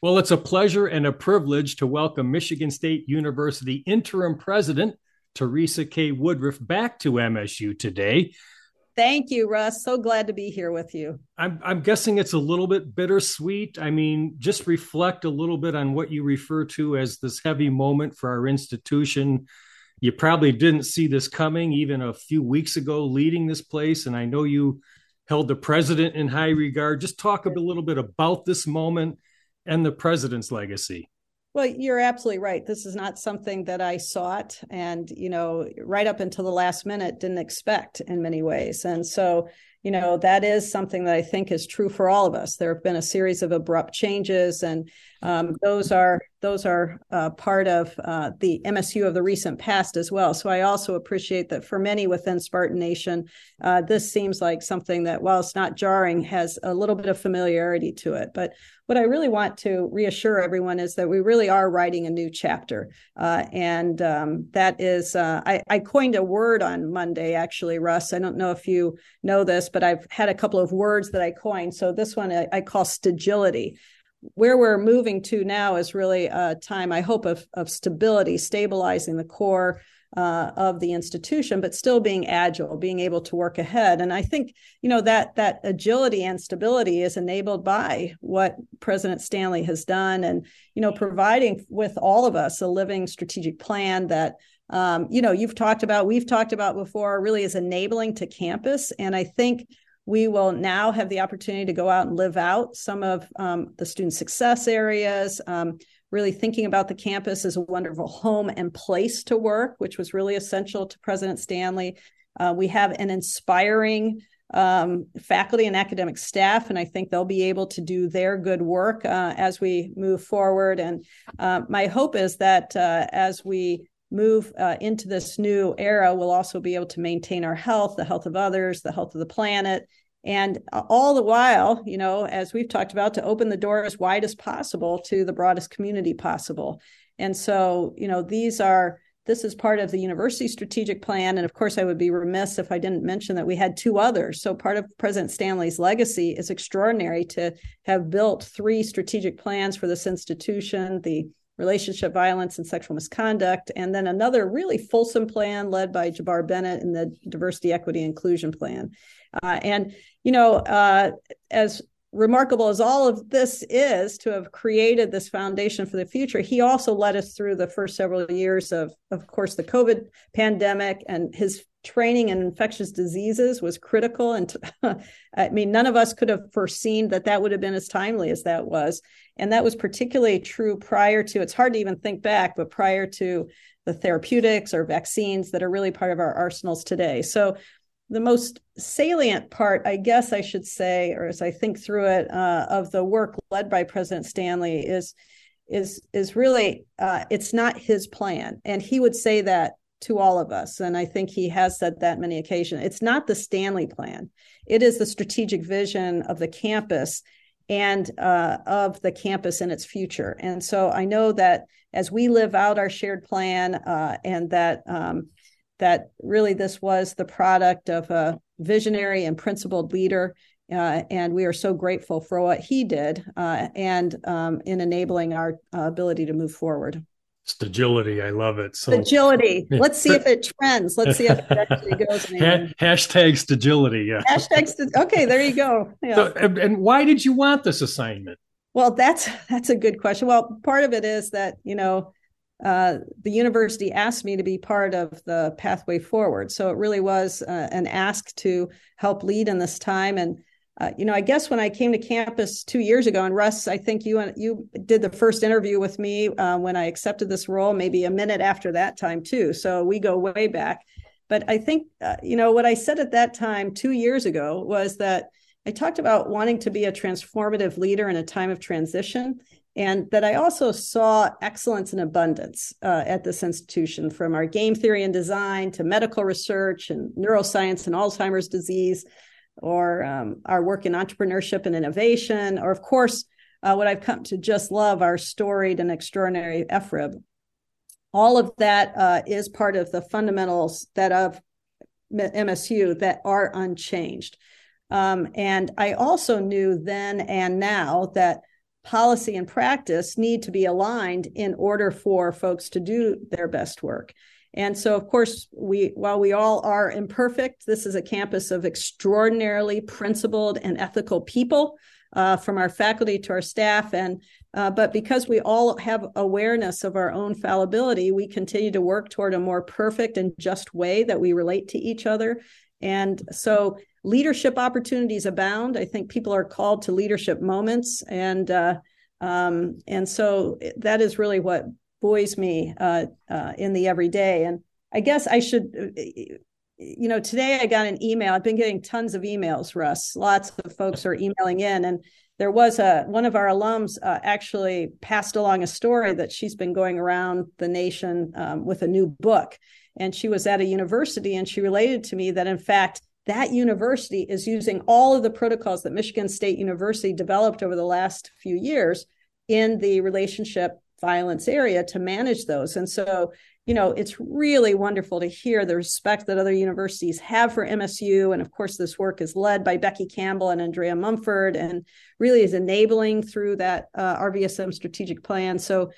Well, it's a pleasure and a privilege to welcome Michigan State University interim president Teresa K. Woodruff back to MSU today. Thank you, Russ. So glad to be here with you. I'm, I'm guessing it's a little bit bittersweet. I mean, just reflect a little bit on what you refer to as this heavy moment for our institution. You probably didn't see this coming even a few weeks ago, leading this place. And I know you held the president in high regard. Just talk a little bit about this moment and the president's legacy. Well, you're absolutely right. This is not something that I sought and, you know, right up until the last minute didn't expect in many ways. And so, you know, that is something that I think is true for all of us. There have been a series of abrupt changes, and um, those are those are uh, part of uh, the MSU of the recent past as well. So I also appreciate that for many within Spartan Nation, uh, this seems like something that, while it's not jarring, has a little bit of familiarity to it. But what I really want to reassure everyone is that we really are writing a new chapter. Uh, and um, that is, uh, I, I, coined a word on Monday, actually, Russ. I don't know if you know this, but I've had a couple of words that I coined. So this one I, I call stagility where we're moving to now is really a time, I hope, of, of stability, stabilizing the core, uh, of the institution, but still being agile, being able to work ahead. And I think you know that that agility and stability is enabled by what President Stanley has done, and you know providing with all of us a living strategic plan that um, you know you've talked about, we've talked about before, really is enabling to campus. And I think we will now have the opportunity to go out and live out some of um, the student success areas. Um, really thinking about the campus as a wonderful home and place to work, which was really essential to President Stanley. Uh, we have an inspiring um, faculty and academic staff, and I think they'll be able to do their good work uh, as we move forward. And uh, my hope is that uh, as we move uh, into this new era, we'll also be able to maintain our health, the health of others, the health of the planet, and uh, all the while you know as we've talked about to open the door as wide as possible to the broadest community possible. And so you know these are this is part of the university strategic plan. And of course i would be remiss if i didn't mention that we had two others. So part of president stanley's legacy is extraordinary to have built three strategic plans for this institution the relationship violence and sexual misconduct and then another really fulsome plan led by jabbar bennett in the diversity equity inclusion plan. Uh, and, you know, uh, as remarkable as all of this is to have created this foundation for the future, he also led us through the first several years of, of course, the COVID pandemic and his training in infectious diseases was critical. And I mean, none of us could have foreseen that that would have been as timely as that was. And that was particularly true prior to, it's hard to even think back, but prior to the therapeutics or vaccines that are really part of our arsenals today. So the most salient part, I guess I should say, or as I think through it, uh, of the work led by President Stanley is is is really uh, it's not his plan, and he would say that to all of us, and I think he has said that many occasions. It's not the Stanley plan; it is the strategic vision of the campus and uh, of the campus and its future. And so I know that as we live out our shared plan, uh, and that um, that really this was the product of a visionary and principled leader. Uh, and we are so grateful for what he did uh, and um, in enabling our uh, ability to move forward. Stagility, I love it. So agility. Let's see if it trends. Let's see if it actually goes. Hashtag stagility. Yeah. Hashtag. St- okay, there you go. Yeah. So, and, and why did you want this assignment? Well, that's that's a good question. Well, part of it is that you know uh, the university asked me to be part of the pathway forward. So it really was uh, an ask to help lead in this time. And uh, you know, I guess when I came to campus two years ago, and Russ, I think you and you did the first interview with me uh, when I accepted this role, maybe a minute after that time too. So we go way back. But I think uh, you know what I said at that time two years ago was that I talked about wanting to be a transformative leader in a time of transition and that I also saw excellence and abundance uh, at this institution from our game theory and design to medical research and neuroscience and Alzheimer's disease, or um, our work in entrepreneurship and innovation, or of course, uh, what I've come to just love our storied and extraordinary FRIB. All of that uh, is part of the fundamentals that of MSU that are unchanged. Um, and I also knew then and now that policy and practice need to be aligned in order for folks to do their best work. And so, of course, we while we all are imperfect, this is a campus of extraordinarily principled and ethical people, uh, from our faculty to our staff. And uh, but because we all have awareness of our own fallibility, we continue to work toward a more perfect and just way that we relate to each other. And so, leadership opportunities abound. I think people are called to leadership moments, and uh, um, and so that is really what buoys me uh, uh, in the everyday. And I guess I should, you know, today I got an email. I've been getting tons of emails, Russ. Lots of folks are emailing in, and there was a one of our alums uh, actually passed along a story that she's been going around the nation um, with a new book, and she was at a university, and she related to me that in fact that university is using all of the protocols that Michigan State University developed over the last few years in the relationship violence area to manage those. And so, you know, it's really wonderful to hear the respect that other universities have for MSU. And of course, this work is led by Becky Campbell and Andrea Munford and really is enabling through that uh, RVSM strategic plan. So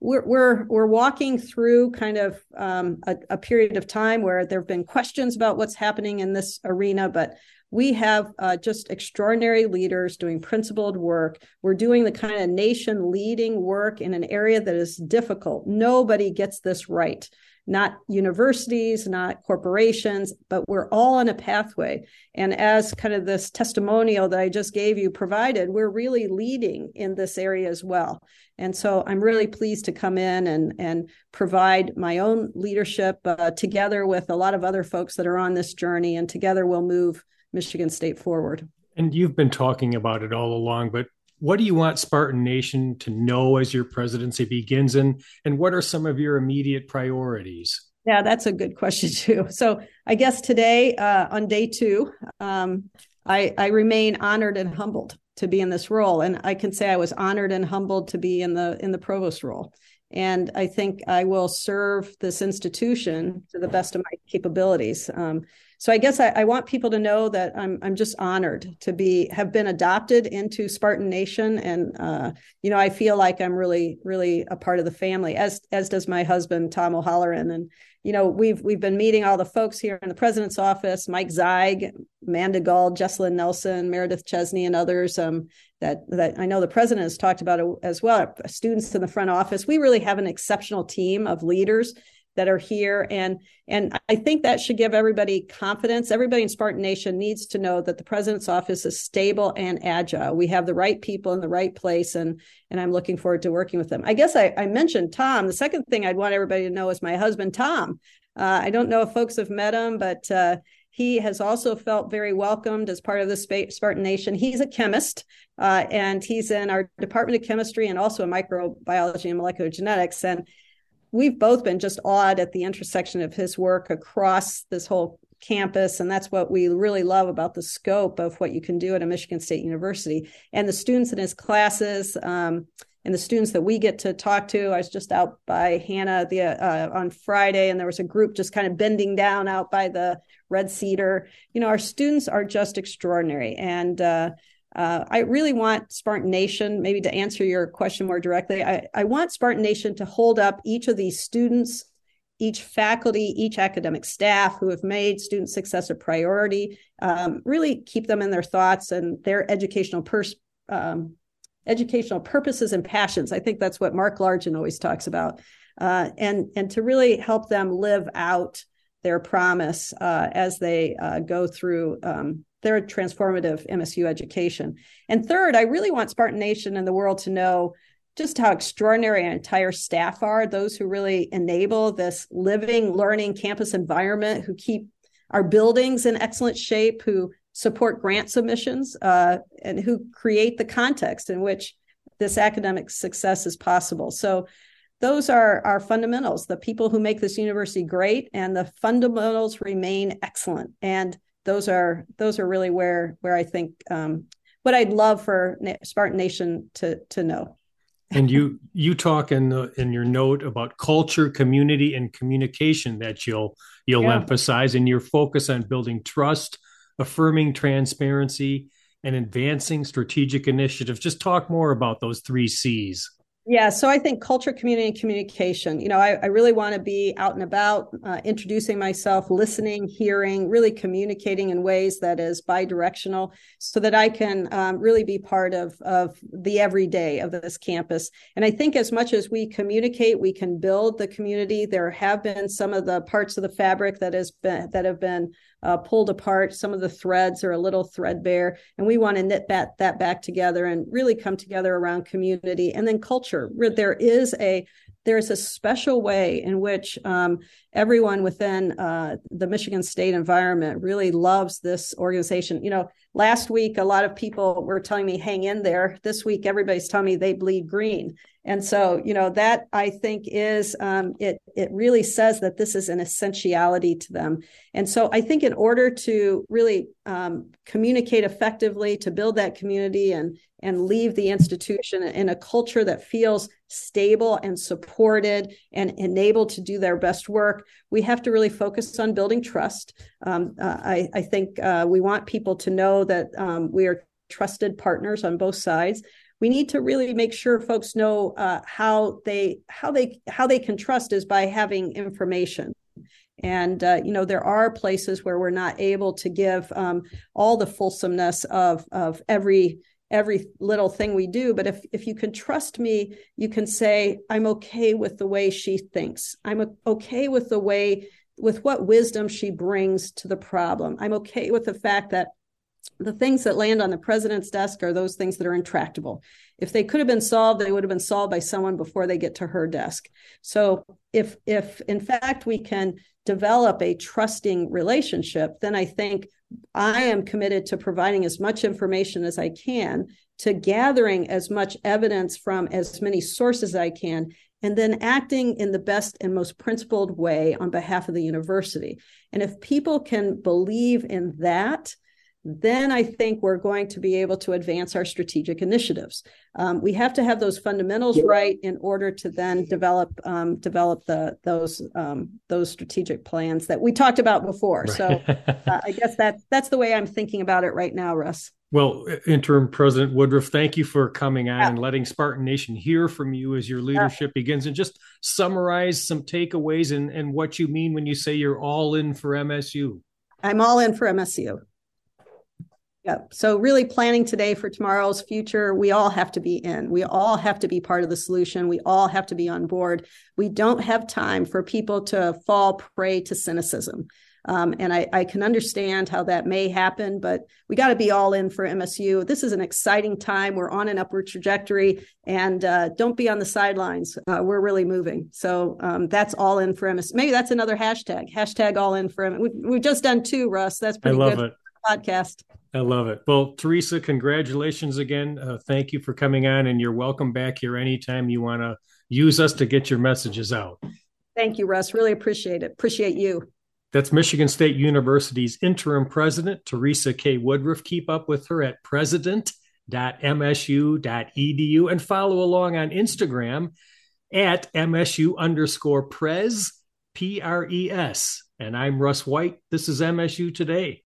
we're, we're, we're walking through kind of um, a, a period of time where there have been questions about what's happening in this arena, but we have uh, just extraordinary leaders doing principled work. We're doing the kind of nation leading work in an area that is difficult. Nobody gets this right, not universities, not corporations, but we're all on a pathway. And as kind of this testimonial that I just gave you provided, we're really leading in this area as well. And so I'm really pleased to come in and, and provide my own leadership uh, together with a lot of other folks that are on this journey. And together we'll move Michigan State forward. And you've been talking about it all along, but what do you want Spartan Nation to know as your presidency begins and and what are some of your immediate priorities? Yeah, that's a good question too. So I guess today uh, on day two, um, I, I remain honored and humbled to be in this role, and I can say I was honored and humbled to be in the in the provost role. And I think I will serve this institution to the best of my capabilities. Um, so I guess I, I, want people to know that I'm I'm just honored to be have been adopted into Spartan Nation, and uh, you know I feel like I'm really really a part of the family, as as does my husband Tom O'Halloran, and you know we've we've been meeting all the folks here in the president's office, Mike Zeig, Amanda Gold, Jessalyn Nelson, Meredith Chesney, and others. Um, that that I know the president has talked about as well. Students in the front office, we really have an exceptional team of leaders that are here. And and i think that should give everybody confidence. Everybody in spartan nation needs to know that the president's office is stable and agile. We have the right people in the right place and and i'm looking forward to working with them. I guess i, I mentioned tom. The second thing i'd want everybody to know is my husband tom. Uh, i don't know if folks have met him but uh, he has also felt very welcomed as part of the Spartan Nation. He's a chemist, uh, and he's in our Department of Chemistry and also in microbiology and molecular genetics. And we've both been just awed at the intersection of his work across this whole campus and that's what we really love about the scope of what you can do at a michigan state university. And the students in his classes um, and the students that we get to talk to i was just out by hannah the uh, on friday and there was a group just kind of bending down out by the red cedar. You know our students are just extraordinary and uh, uh, I really want Spartan Nation, maybe to answer your question more directly, I, I want Spartan Nation to hold up each of these students, each faculty, each academic staff who have made student success a priority, um, really keep them in their thoughts and their educational pers- um, educational purposes and passions. I think that's what Mark Largent always talks about, uh, and and to really help them live out their promise uh, as they uh, go through um, their transformative MSU education. And third, I really want Spartan Nation and the world to know just how extraordinary our entire staff are, those who really enable this living, learning campus environment, who keep our buildings in excellent shape, who support grant submissions, uh, and who create the context in which this academic success is possible. So those are our fundamentals, the people who make this university great, and the fundamentals remain excellent. And those are those are really where where I think um, what I'd love for Spartan Nation to to know. and you you talk in the in your note about culture, community, and communication that you'll you'll yeah. emphasize, and your focus on building trust, affirming transparency, and advancing strategic initiatives. Just talk more about those three C's. Yeah, so I think culture, community, and communication. You know, I, I really want to be out and about, uh, introducing myself, listening, hearing, really communicating in ways that is bi-directional, so that I can um, really be part of of the everyday of this campus. And I think as much as we communicate, we can build the community. There have been some of the parts of the fabric that has been that have been uh, pulled apart. Some of the threads are a little threadbare, and we want to knit that, that back together and really come together around community and then culture. There is a there's a special way in which um, everyone within uh, the Michigan State environment really loves this organization. You know, last week a lot of people were telling me hang in there. This week everybody's telling me they bleed green, and so you know that I think is um, it. It really says that this is an essentiality to them, and so I think in order to really um, communicate effectively to build that community and and leave the institution in a culture that feels stable and supported and enabled to do their best work, we have to really focus on building trust. Um, uh, I, I, think uh, we want people to know that um, we are trusted partners on both sides. We need to really make sure folks know uh, how they how they how they can trust is by having information. And uh, you know there are places where we're not able to give um, all the fulsomeness of of every every little thing we do but if if you can trust me you can say i'm okay with the way she thinks. I'm okay with the way with what wisdom she brings to the problem. I'm okay with the fact that the things that land on the president's desk are those things that are intractable. If they could have been solved they would have been solved by someone before they get to her desk. So if if in fact we can develop a trusting relationship then i think I am committed to providing as much information as I can, to gathering as much evidence from as many sources as I can, and then acting in the best and most principled way on behalf of the university. And if people can believe in that, then I think we're going to be able to advance our strategic initiatives. Um, we have to have those fundamentals right in order to then develop um, develop the those um, those strategic plans that we talked about before. Right. So uh, I guess that that's the way I'm thinking about it right now, Russ. Well, Interim President Woodruff, thank you for coming on yeah. and letting Spartan Nation hear from you as your leadership yeah. begins and just summarize some takeaways and, and what you mean when you say you're all in for MSU. I'm all in for MSU. Yeah. So really planning today for tomorrow's future, we all have to be in. We all have to be part of the solution. We all have to be on board. We don't have time for people to fall prey to cynicism. Um, and I, I, can understand how that may happen, but we got to be all in for MSU. This is an exciting time. We're on an upward trajectory, and uh, don't be on the sidelines. Uh, we're really moving. So um, that's all in for MSU. Maybe that's another hashtag. Hashtag all in for MSU. We've, we've just done two, Russ. That's pretty I love good. It. Podcast. I love it. Well, Teresa, congratulations again. Uh, thank you for coming on, and you're welcome back here anytime you want to use us to get your messages out. Thank you, Russ. Really appreciate it. Appreciate you. That's Michigan State University's interim president, Teresa K. Woodruff. Keep up with her at president.msu.edu and follow along on Instagram at MSU underscore pres, P R E S. And I'm Russ White. This is MSU Today.